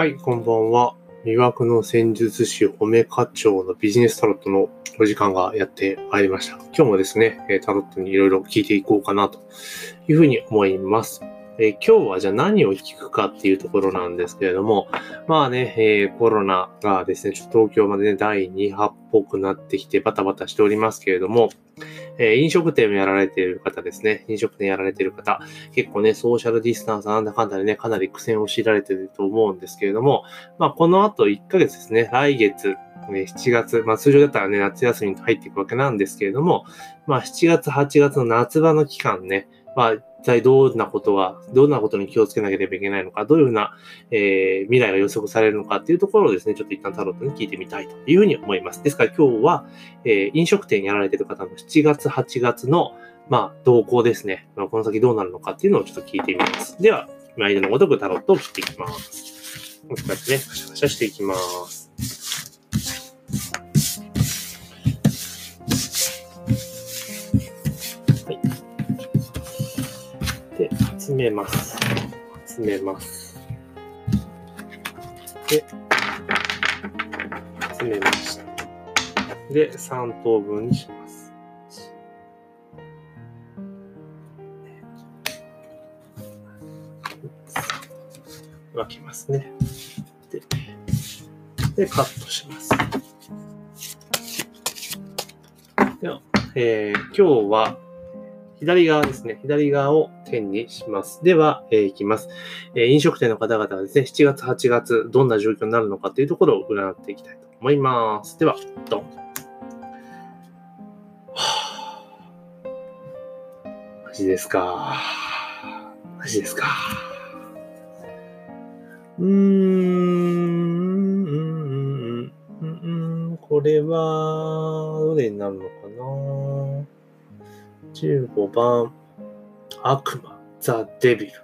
はい、こんばんは。魅惑の戦術師褒め課長のビジネスタロットのお時間がやってまいりました。今日もですね、タロットにいろいろ聞いていこうかなというふうに思います。え今日はじゃあ何を聞くかっていうところなんですけれども、まあね、えーコロナがですね、ちょっと東京までね、第2波っぽくなってきてバタバタしておりますけれども、えー飲食店をやられている方ですね、飲食店やられている方、結構ね、ソーシャルディスタンスなんだかんだでね、かなり苦戦を強いられていると思うんですけれども、まあ、この後1ヶ月ですね、来月、7月、まあ、通常だったらね、夏休みに入っていくわけなんですけれども、まあ、7月、8月の夏場の期間ね、まあ、体どんなことが、どんなことに気をつけなければいけないのか、どういうふうな、えー未来が予測されるのかっていうところをですね、ちょっと一旦タロットに聞いてみたいというふうに思います。ですから今日は、えー飲食店やられている方の7月、8月の、まあ、動向ですね。まあこの先どうなるのかっていうのをちょっと聞いてみます。では、毎度のごとくタロットを切っていきます。こういう感じで、パシャパシャしていきます。めます。集めます。で、集めました。で、3等分にします。分けますね。で、でカットします。では、えー今日は左側ですね。左側を点にします。では、えーいきます。えー飲食店の方々がですね、7月、8月、どんな状況になるのかというところを占っていきたいと思います。では、ドン。はぁマジですか。マジですか。うーん、うんうんうん、これは、どれになるのかな ?15 番、悪魔、ザ・デビルで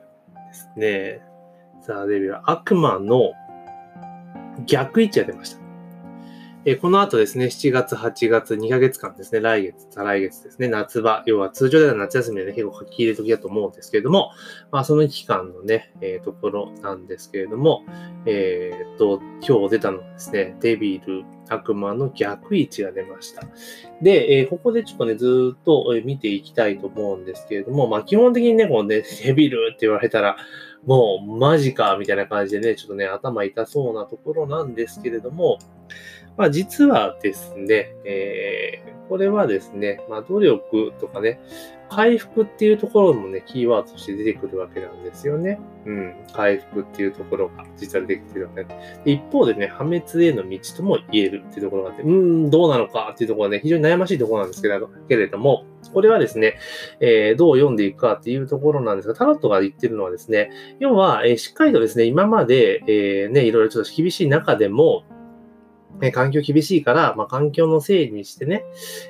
すね。ザ・デビル、悪魔の逆位置が出ました。えこの後ですね、7月、8月、2ヶ月間ですね、来月、再来月ですね、夏場、要は通常では夏休みでね、結構書き入れ時だと思うんですけれども、まあその期間のね、えーところなんですけれども、えーと、今日出たのはですね、デビル、悪魔の逆位置が出ました。で、えーここでちょっとね、ずっと見ていきたいと思うんですけれども、まあ基本的にね、このね、デビルって言われたら、もうマジか、みたいな感じでね、ちょっとね、頭痛そうなところなんですけれども、まあ実はですね、えーこれはですね、まあ努力とかね、回復っていうところもね、キーワードとして出てくるわけなんですよね。うん。回復っていうところが実は出てきてるわけで一方でね、破滅への道とも言えるっていうところがあって、うーん、どうなのかっていうところはね、非常に悩ましいところなんですけれどけれども、これはですね、えーどう読んでいくかっていうところなんですが、タロットが言ってるのはですね、要は、えーしっかりとですね、今まで、えーね、いろいろちょっと厳しい中でも、え環境厳しいから、まあ、環境のせいにしてね、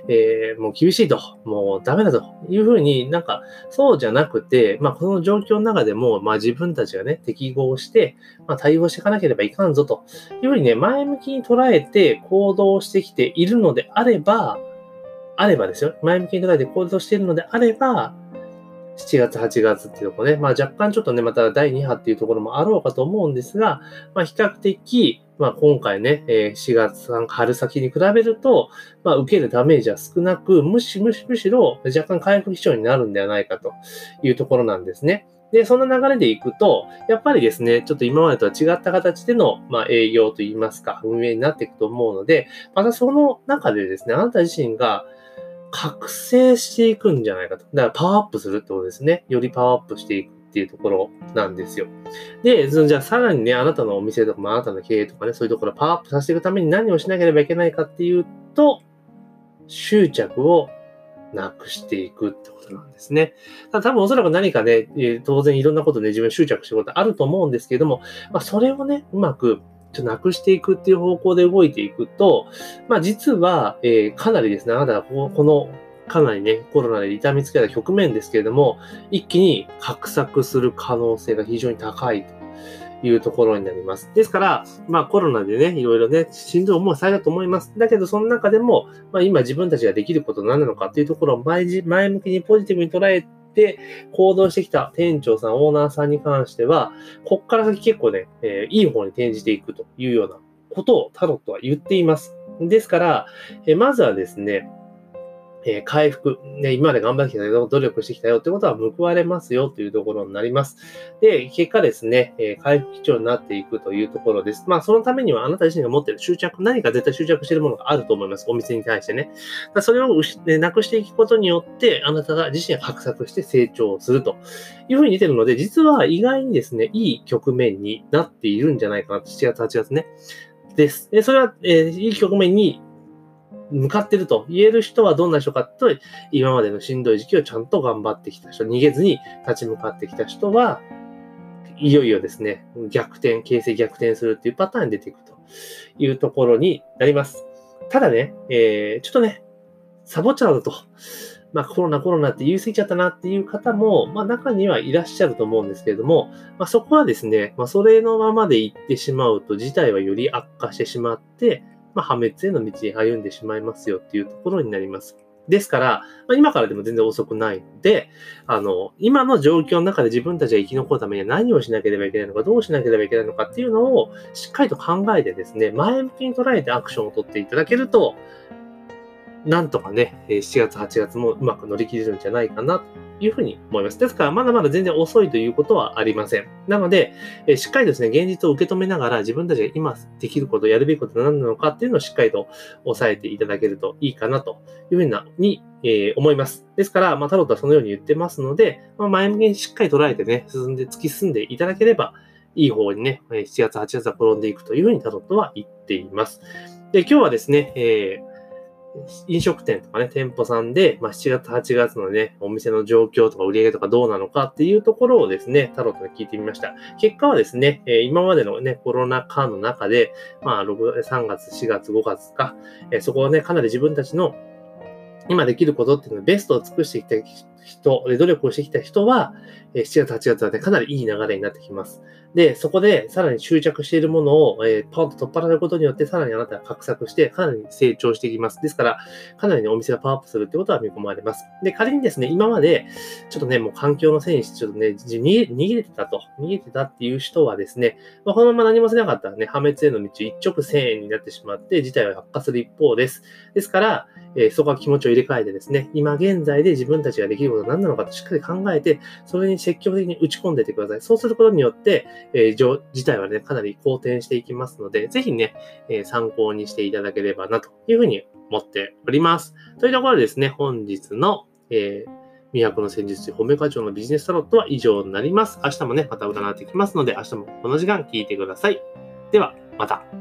えーもう厳しいと、もうダメだというふうになんか、そうじゃなくて、まあ、この状況の中でも、まあ、自分たちがね、適合して、まあ、対応していかなければいかんぞというふうにね、前向きに捉えて行動してきているのであれば、あればですよ。前向きに捉えて行動しているのであれば、7月、8月っていうとこね、まあ若干ちょっとね、また第2波っていうところもあろうかと思うんですが、まあ比較的、まあ今回ね、えー4月、春先に比べると、まあ受けるダメージは少なく、むしむしむしろ若干回復基調になるんではないかというところなんですね。で、その流れでいくと、やっぱりですね、ちょっと今までとは違った形での、まあ、営業といいますか、運営になっていくと思うので、またその中でですね、あなた自身が覚醒していくんじゃないかと。だからパワーアップするってことですね。よりパワーアップしていくっていうところなんですよ。で、じゃあさらにね、あなたのお店とか、まあ、あなたの経営とかね、そういうところをパワーアップさせていくために何をしなければいけないかっていうと、執着をなくしていくってことなんですね。ただ多分おそらく何かね、当然いろんなことで自分執着してることあると思うんですけれども、まあそれをね、うまくちょなくしていくっていう方向で動いていくと、まあ実は、えーかなりですね、あなたはこのかなりね、コロナで痛みつけた局面ですけれども、一気に拡散する可能性が非常に高いというところになります。ですから、まあコロナでね、いろいろね、しんどい思いされたと思います。だけど、その中でも、まあ今自分たちができることは何なのかっていうところを前前向きにポジティブに捉えて行動してきた店長さん、オーナーさんに関しては、こっから先結構ね、えー、いい方に転じていくというようなことをタロットは言っています。ですから、えー、まずはですね、えー、回復、ね、今まで頑張ってきたよ、努力してきたよってことは報われますよというところになります。で、結果ですね、えー、回復基調になっていくというところです。まあ、そのためにはあなた自身が持っている執着、何か絶対執着しているものがあると思います。お店に対してね。それをなくしていくことによって、あなたが自身が画策して成長するというふうに出てるので、実は意外にですね、いい局面になっているんじゃないかなと、7月、8月ね。です。それは、えー、いい局面に向かってると言える人はどんな人かと、今までのしんどい時期をちゃんと頑張ってきた人、逃げずに立ち向かってきた人は、いよいよですね、逆転、形勢逆転するっていうパターンに出ていくというところになります。ただね、えー、ちょっとね、サボっちゃうと、まあコロナコロナって言い過ぎちゃったなっていう方も、まあ中にはいらっしゃると思うんですけれども、まあそこはですね、まあそれのままで行ってしまうと事態はより悪化してしまって、まあ、破滅への道に歩んでしまいますよっていうところになります。ですから、まあ、今からでも全然遅くないので、あの、今の状況の中で自分たちが生き残るためには何をしなければいけないのか、どうしなければいけないのかっていうのをしっかりと考えてですね、前向きに捉えてアクションを取っていただけると、なんとかね、7月、8月もうまく乗り切れるんじゃないかなというふうに思います。ですから、まだまだ全然遅いということはありません。なので、えしっかりですね、現実を受け止めながら自分たちが今できること、やるべきことは何なのかっていうのをしっかりと押さえていただけるといいかなというふうなに、えー、思います。ですから、まあ、タロットはそのように言ってますので、まあ、前向きにしっかり捉えてね、進んで、突き進んでいただければ、いい方にね、7月、8月は転んでいくというふうにタロットは言っています。で、今日はですね、えー飲食店とかね、店舗さんで、まあ、7月、8月のね、お店の状況とか売り上げとかどうなのかっていうところをですね、タロットで聞いてみました。結果はですね、え今までのね、コロナ禍の中で、まあ、6 3月、4月、5月か、えそこをね、かなり自分たちの今できることっていうのはベストを尽くしてきて人、努力をしてきた人は、7月、8月はね、かなりいい流れになってきます。で、そこでさらに執着しているものを、えー、パンと取っ払うことによって、さらにあなたが画策して、かなり成長していきます。ですから、かなりね、お店がパワーアップするってことは見込まれます。で、仮にですね、今まで、ちょっとね、もう環境のせいにして、ちょっとね、逃げてたと、逃げてたっていう人はですね、まあ、このまま何もしなかったらね、破滅への道一直線になってしまって、事態は悪化する一方です。ですから、えー、そこは気持ちを入れ替えてですね、今現在で自分たちができることは何なのかとしっかり考えて、それに積極的に打ち込んでいてください。そうすることによって、えー、事態はね、かなり好転していきますので、ぜひね、えー、参考にしていただければなというふうに思っております。というところでですね、本日の、えー、魅惑の戦術師、褒め課長のビジネスタロットは以上になります。明日もね、また占ってきますので、明日もこの時間聞いてください。では、また。